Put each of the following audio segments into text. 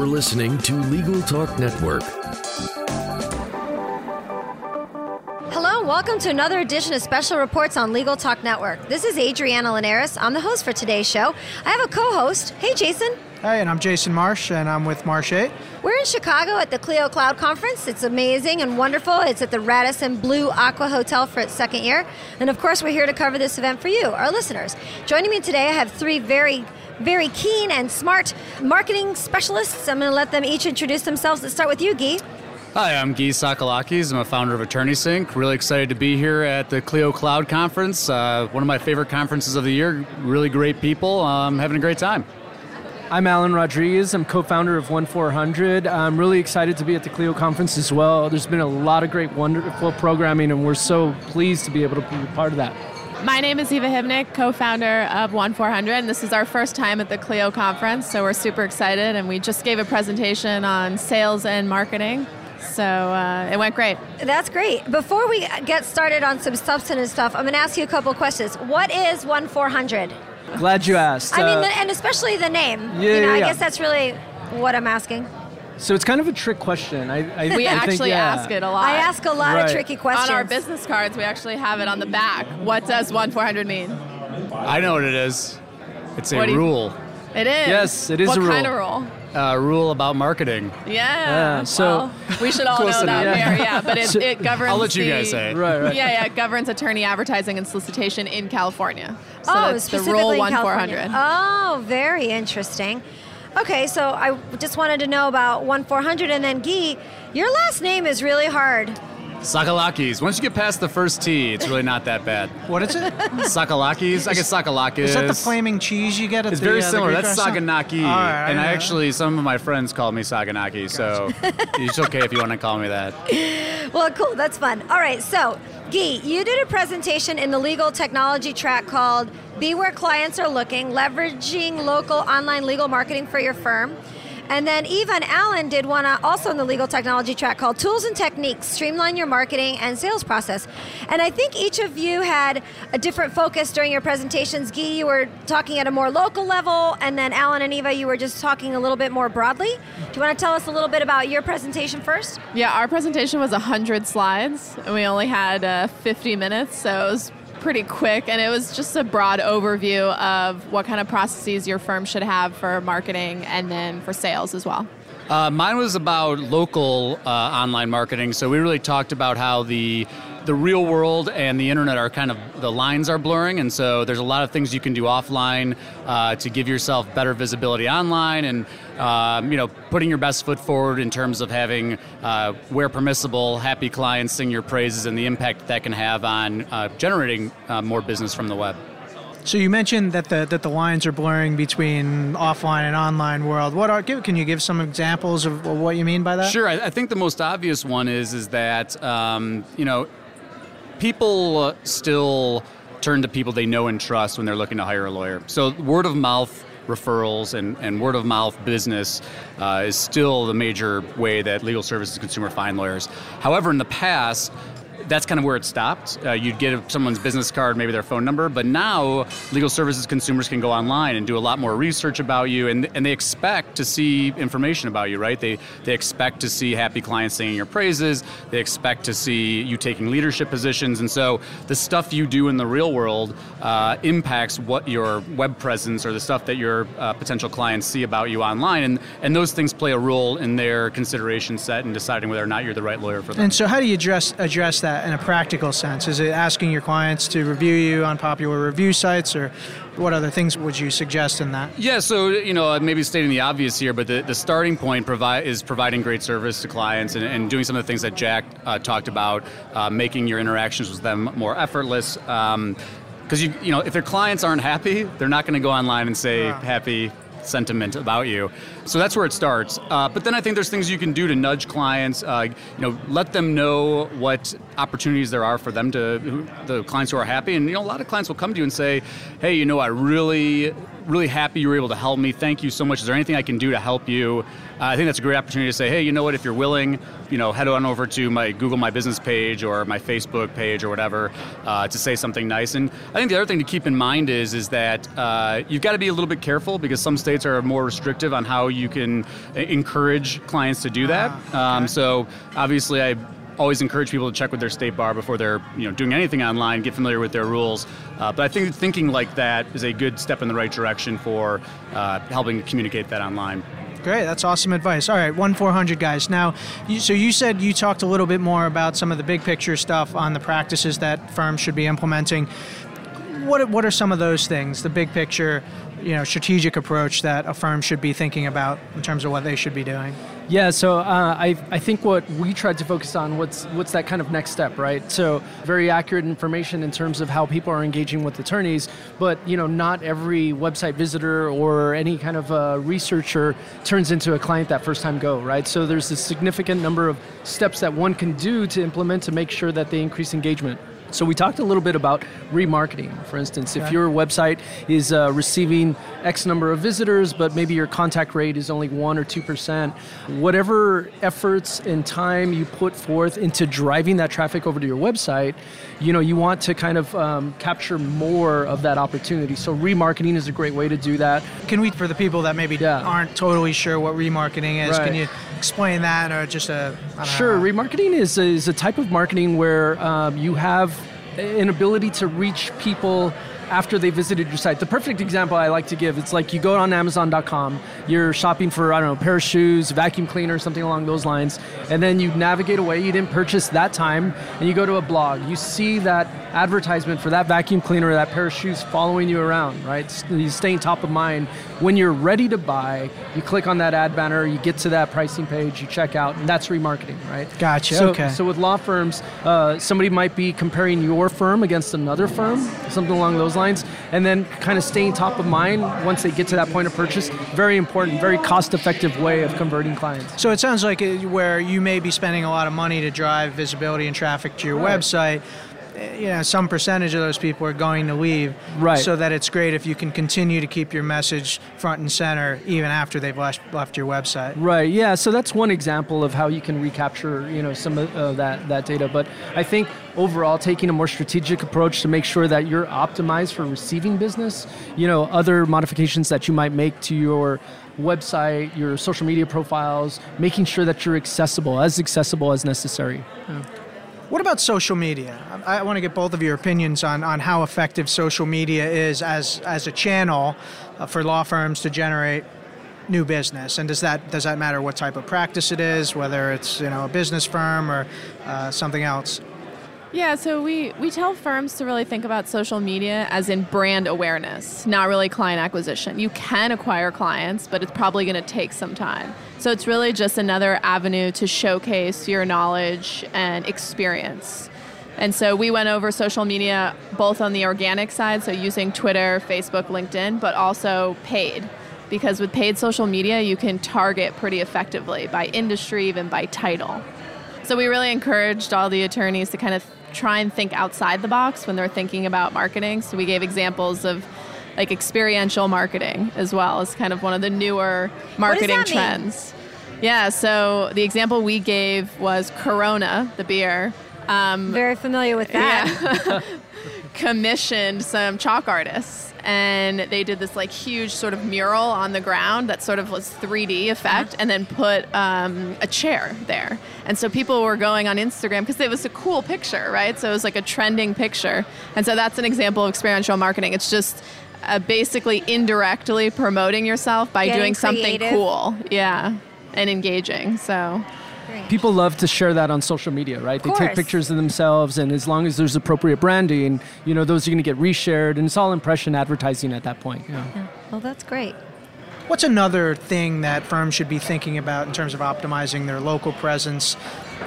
You're listening to Legal Talk Network. Welcome to another edition of Special Reports on Legal Talk Network. This is Adriana Linares. I'm the host for today's show. I have a co host. Hey, Jason. Hey, and I'm Jason Marsh, and I'm with Marche. We're in Chicago at the Clio Cloud Conference. It's amazing and wonderful. It's at the Radisson Blu Aqua Hotel for its second year. And of course, we're here to cover this event for you, our listeners. Joining me today, I have three very very keen and smart marketing specialists. I'm going to let them each introduce themselves. Let's start with you, Gyi. Hi, I'm Gyi Tsakalakis. I'm a founder of Attorney Sync. Really excited to be here at the Clio Cloud Conference. Uh, one of my favorite conferences of the year. Really great people. I'm having a great time. I'm Alan Rodriguez. I'm co-founder of One 400. I'm really excited to be at the Clio conference as well. There's been a lot of great, wonderful programming, and we're so pleased to be able to be part of that. My name is Eva Hibnick, co-founder of One 400, and this is our first time at the Clio conference, so we're super excited. And we just gave a presentation on sales and marketing. So uh, it went great. That's great. Before we get started on some substantive stuff, I'm going to ask you a couple questions. What is One 400? Glad you asked. I uh, mean, and especially the name. Yeah, you know, yeah, I yeah. guess that's really what I'm asking. So it's kind of a trick question. I, I We I actually think, yeah. ask it a lot. I ask a lot Right. of tricky questions. on our business cards, we actually have it on the back. What does One 400 mean? I know what it is. It's a What you- rule. It is. Yes, it is what a rule. What kind of rule? A rule about marketing. Yeah. Yeah, so- well, we should all know Close that enough. here. Yeah, but it, So- it governs. I'll let you the- guys say it. Right, right. Yeah, yeah, it governs attorney advertising and solicitation in California. So oh, that's the specifically rule in one four California. hundred. Oh, very interesting. Okay, so I just wanted to know about one four hundred, and then Gee, your last name is really hard. Tsakalakis. Once you get past the first T, it's really not that bad. What is it? Tsakalakis. I guess Sakalakis. Is that the flaming cheese you get at It's the very uh, the similar. Greek That's restaurant? Saganaki. All right, and I know. actually, some of my friends call me Saganaki, so it's okay if you want to call me that. Well, cool. That's fun. All right. So, Gyi, you did a presentation in the legal technology track called Be Where Clients Are Looking Leveraging Local Online Legal Marketing for Your Firm. And then Eva and Alan did one uh, also in the legal technology track called Tools and Techniques Streamline Your Marketing and Sales Process. And I think each of you had a different focus during your presentations. Gyi, you were talking at a more local level, and then Alan and Eva, you were just talking a little bit more broadly. Do you want to tell us a little bit about your presentation first? Yeah, our presentation was 100 slides, and we only had uh, 50 minutes, so it was pretty quick. And it was just a broad overview of what kind of processes your firm should have for marketing and then for sales as well. Uh, mine was about local uh, online marketing. So we really talked about how the the real world and the internet are kind of the lines are blurring, and so there's a lot of things you can do offline uh, to give yourself better visibility online, and um, you know putting your best foot forward in terms of having uh, where permissible, happy clients sing your praises, and the impact that can have on uh, generating uh, more business from the web. So you mentioned that the that the lines are blurring between offline and online world. What are? Can you give some examples of what you mean by that? Sure. I, I think the most obvious one is is that um, you know people uh, still turn to people they know and trust when they're looking to hire a lawyer. So word of mouth referrals and, and word of mouth business uh, is still the major way that legal services consumer find lawyers. However, in the past, that's kind of where it stopped. Uh, you'd get someone's business card, maybe their phone number, but now legal services consumers can go online and do a lot more research about you, and, and they expect to see information about you, right? They, they expect to see happy clients singing your praises, they expect to see you taking leadership positions, and so the stuff you do in the real world uh, impacts what your web presence or the stuff that your uh, potential clients see about you online, and, and those things play a role in their consideration set in deciding whether or not you're the right lawyer for them. And so, how do you address address that in a practical sense? Is it asking your clients to review you on popular review sites, or what other things would you suggest in that? Yeah, so you know, maybe stating the obvious here, but the, the starting point is providing great service to clients and, and doing some of the things that Jack uh, talked about, uh, making your interactions with them more effortless. Because you, you know, if their clients aren't happy, they're not going to go online and say happy sentiment about you. So that's where it starts. Uh, but then I think there's things you can do to nudge clients. Uh, you know, let them know what opportunities there are for them to who, the clients who are happy. And you know, a lot of clients will come to you and say, "Hey, you know, I really, really happy you were able to help me. Thank you so much. Is there anything I can do to help you?" Uh, I think that's a great opportunity to say, "Hey, you know what? If you're willing, you know, head on over to my Google My Business page or my Facebook page or whatever uh, to say something nice." And I think the other thing to keep in mind is is that uh, you've got to be a little bit careful because some states are more restrictive on how you can encourage clients to do that. Ah, Um, so obviously, I always encourage people to check with their state bar before they're you know doing anything online, get familiar with their rules. Uh, but I think thinking like that is a good step in the right direction for uh, helping communicate that online. Great, that's awesome advice. All right, one four hundred guys. Now, you, so you said you talked a little bit more about some of the big picture stuff on the practices that firms should be implementing. What what are some of those things? The big picture, you know, strategic approach that a firm should be thinking about in terms of what they should be doing. Yeah, so uh, I, I think what we tried to focus on what's what's that kind of next step, right? So very accurate information in terms of how people are engaging with attorneys, but you know not every website visitor or any kind of researcher turns into a client that first time go, right? So there's a significant number of steps that one can do to implement to make sure that they increase engagement. So we talked a little bit about remarketing. For instance, if your website is uh, receiving X number of visitors, but maybe your contact rate is only one or two percent, whatever efforts and time you put forth into driving that traffic over to your website, you know, you want to kind of um, capture more of that opportunity. So remarketing is a great way to do that. Can we, for the people that maybe Yeah. aren't totally sure what remarketing is, Right. can you explain that or just a I don't Sure, know. remarketing is, is a type of marketing where um, you have an ability to reach people after they visited your site. The perfect example I like to give, it's like you go on Amazon.com, you're shopping for, I don't know, a pair of shoes, vacuum cleaner, something along those lines, and then you navigate away, you didn't purchase that time, and you go to a blog. You see that advertisement for that vacuum cleaner or that pair of shoes following you around, right? You staying top of mind. When you're ready to buy, you click on that ad banner, you get to that pricing page, you check out, and that's remarketing, right? Gotcha, So, okay. so with law firms, uh, somebody might be comparing your firm against another firm, something along those lines, and then kind of staying top of mind once they get to that point of purchase. Very important, very cost-effective way of converting clients. So it sounds like it, where you may be spending a lot of money to drive visibility and traffic to your Right. website. You know, some percentage of those people are going to leave. Right. So that it's great if you can continue to keep your message front and center even after they've left, left your website. Right. Yeah. So that's one example of how you can recapture, you know, some of uh, that that data. But I think overall, taking a more strategic approach to make sure that you're optimized for receiving business. You know, other modifications that you might make to your website, your social media profiles, making sure that you're accessible, as accessible as necessary. What about social media? I, I want to get both of your opinions on, on how effective social media is as, as a channel uh, for law firms to generate new business. And does that does that matter what type of practice it is, whether it's you know a business firm or uh, something else? Yeah, so we, we tell firms to really think about social media as in brand awareness, not really client acquisition. You can acquire clients, but it's probably going to take some time. So it's really just another avenue to showcase your knowledge and experience. And so we went over social media both on the organic side, so using Twitter, Facebook, LinkedIn, but also paid. Because with paid social media, you can target pretty effectively by industry, even by title. So we really encouraged all the attorneys to kind of try and think outside the box when they're thinking about marketing. So we gave examples of like experiential marketing as well as kind of one of the newer marketing that mean? trends. Yeah, so the example we gave was Corona, the beer, um, Very familiar with that. yeah. commissioned some chalk artists and they did this like huge sort of mural on the ground that sort of was 3d effect and then put um, a chair there. And so people were going on instagram because it was a cool picture right? So it was like a trending picture. And so that's an example of experiential marketing. It's just uh, basically indirectly promoting yourself by Getting doing something creative. cool. Yeah. And engaging so People love to share that on social media, right? They take pictures of themselves, and as long as there's appropriate branding, you know, those are going to get reshared, and it's all impression advertising at that point. Yeah. Well, that's great. What's another thing that firms should be thinking about in terms of optimizing their local presence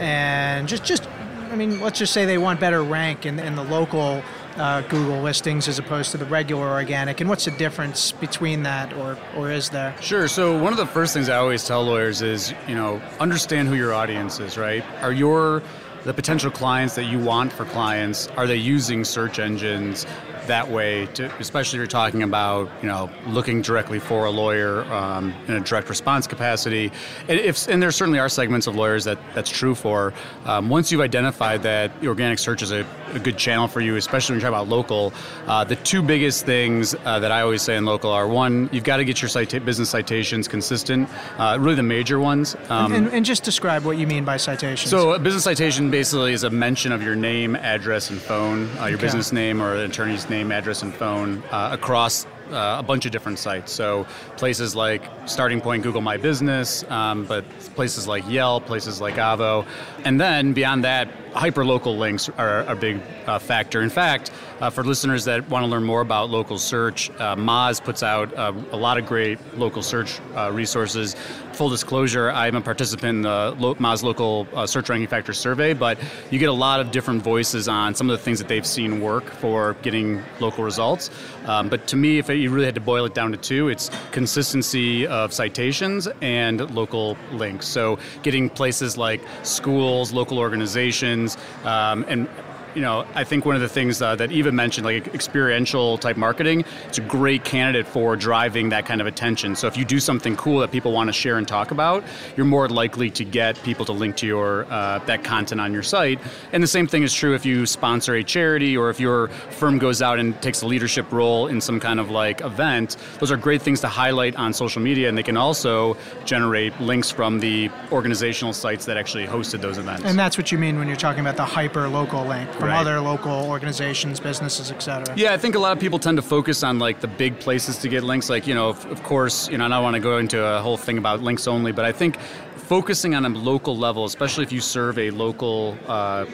and just just I mean, let's just say they want better rank in, in the local uh, Google listings as opposed to the regular organic, and what's the difference between that, or or is there? Sure. So one of the first things I always tell lawyers is, you know, understand who your audience is, right? Are your the potential clients that you want for clients, are they using search engines that way, to, especially if you're talking about you know looking directly for a lawyer um, in a direct response capacity. And, if, and there certainly are segments of lawyers that that's true for. Um, once you've identified that organic search is a, a, good channel for you, especially when you're talking about local, uh, the two biggest things uh, that I always say in local are one, you've got to get your cita- business citations consistent, uh, really the major ones. Um, and, and, just describe what you mean by citations. So a business citation basically is a mention of your name, address, and phone, uh, your okay. business name or an attorney's name name, address, and phone uh, across uh, a bunch of different sites. So places like Starting Point, Google My Business, um, but places like Yelp, places like Avvo, and then beyond that, hyperlocal links are a big uh, factor. In fact, uh, for listeners that want to learn more about local search, uh, Moz puts out uh, a lot of great local search uh, resources. Full disclosure, I'm a participant in the Moz Local uh, Search Ranking Factor Survey, but you get a lot of different voices on some of the things that they've seen work for getting local results. Um, but to me, if you really had to boil it down to two, it's consistency of citations and local links. So getting places like schools, local organizations, um, and you know, I think one of the things uh, that Eva mentioned, like experiential type marketing, it's a great candidate for driving that kind of attention. So if you do something cool that people want to share and talk about, you're more likely to get people to link to your uh, that content on your site. And the same thing is true if you sponsor a charity or if your firm goes out and takes a leadership role in some kind of like event. Those are great things to highlight on social media, and they can also generate links from the organizational sites that actually hosted those events. And that's what you mean when you're talking about the hyper local link from right. other local organizations, businesses, etc. Yeah, I think a lot of people tend to focus on like the big places to get links. Like you know, of, of course, you know, I don't want to go into a whole thing about links only, but I think focusing on a local level, especially if you serve a local. Uh,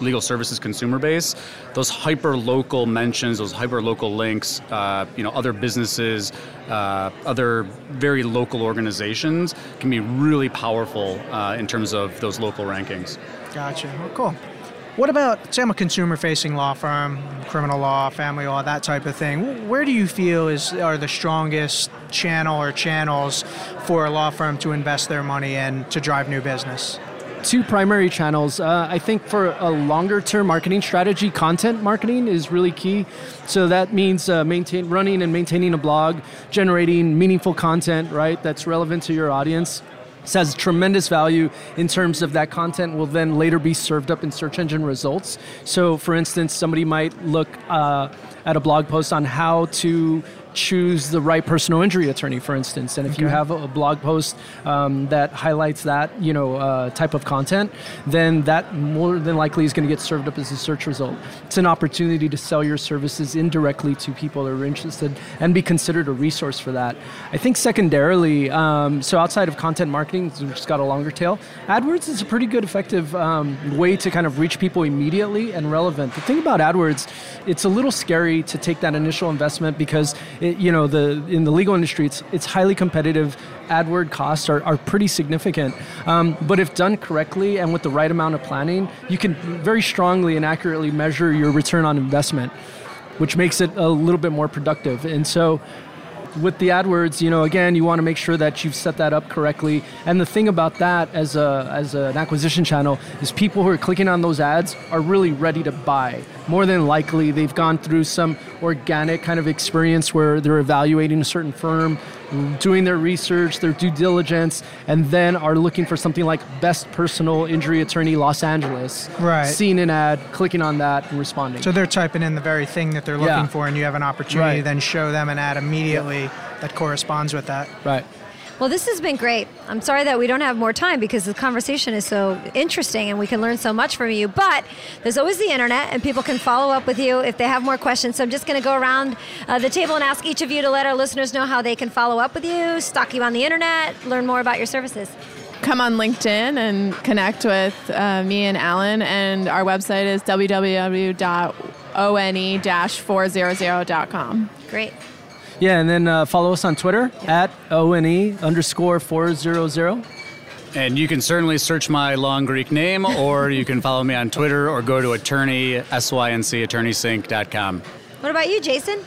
legal services consumer base, those hyper local mentions, those hyper local links, uh, you know, other businesses, uh, other very local organizations can be really powerful uh, in terms of those local rankings. Gotcha. Well, cool. What about, say I'm a consumer facing law firm, criminal law, family law, that type of thing. Where do you feel is are the strongest channel or channels for a law firm to invest their money in to drive new business? Two primary channels. Uh, I think for a longer term marketing strategy, content marketing is really key. So that means uh, maintain, running and maintaining a blog, generating meaningful content, right, that's relevant to your audience has tremendous value in terms of that content will then later be served up in search engine results. So, for instance, somebody might look uh, at a blog post on how to choose the right personal injury attorney, for instance. And if okay. you have a blog post um, that highlights that you know uh, type of content, then that more than likely is going to get served up as a search result. It's an opportunity to sell your services indirectly to people that are interested and be considered a resource for that. I think secondarily, um, so outside of content marketing, which has got a longer tail, AdWords is a pretty good, effective um, way to kind of reach people immediately and relevant. The thing about AdWords, it's a little scary to take that initial investment because it, you know, the in the legal industry, it's it's highly competitive. AdWord costs are, are pretty significant. Um, but if done correctly and with the right amount of planning, you can very strongly and accurately measure your return on investment, which makes it a little bit more productive. And so with the AdWords, you know, again, you want to make sure that you've set that up correctly. And the thing about that as a as an acquisition channel is people who are clicking on those ads are really ready to buy. More than likely, they've gone through some organic kind of experience where they're evaluating a certain firm, doing their research, their due diligence, and then are looking for something like best personal injury attorney Los Angeles. Right. Seeing an ad, clicking on that, and responding. So they're typing in the very thing that they're looking yeah. for, and you have an opportunity right. to then show them an ad immediately that corresponds with that. Right. Well, this has been great. I'm sorry that we don't have more time because the conversation is so interesting and we can learn so much from you. But there's always the internet, and people can follow up with you if they have more questions. So I'm just going to go around uh, the table and ask each of you to let our listeners know how they can follow up with you, stalk you on the internet, learn more about your services come on LinkedIn and connect with uh, me and Alan. And our website is www.one-400.com. Great. Yeah, and then uh, follow us on Twitter at ONE underscore 400. And you can certainly search my long Greek name, or you can follow me on Twitter or go to attorney, S-Y-N-C, attorneysync.com. What about you, Jason?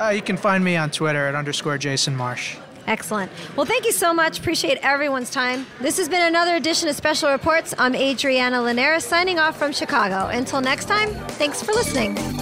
Uh, you can find me on Twitter at underscore Jason Marsh. Excellent. Well, thank you so much. Appreciate everyone's time. This has been another edition of Special Reports. I'm Adriana Linares signing off from Chicago. Until next time, thanks for listening.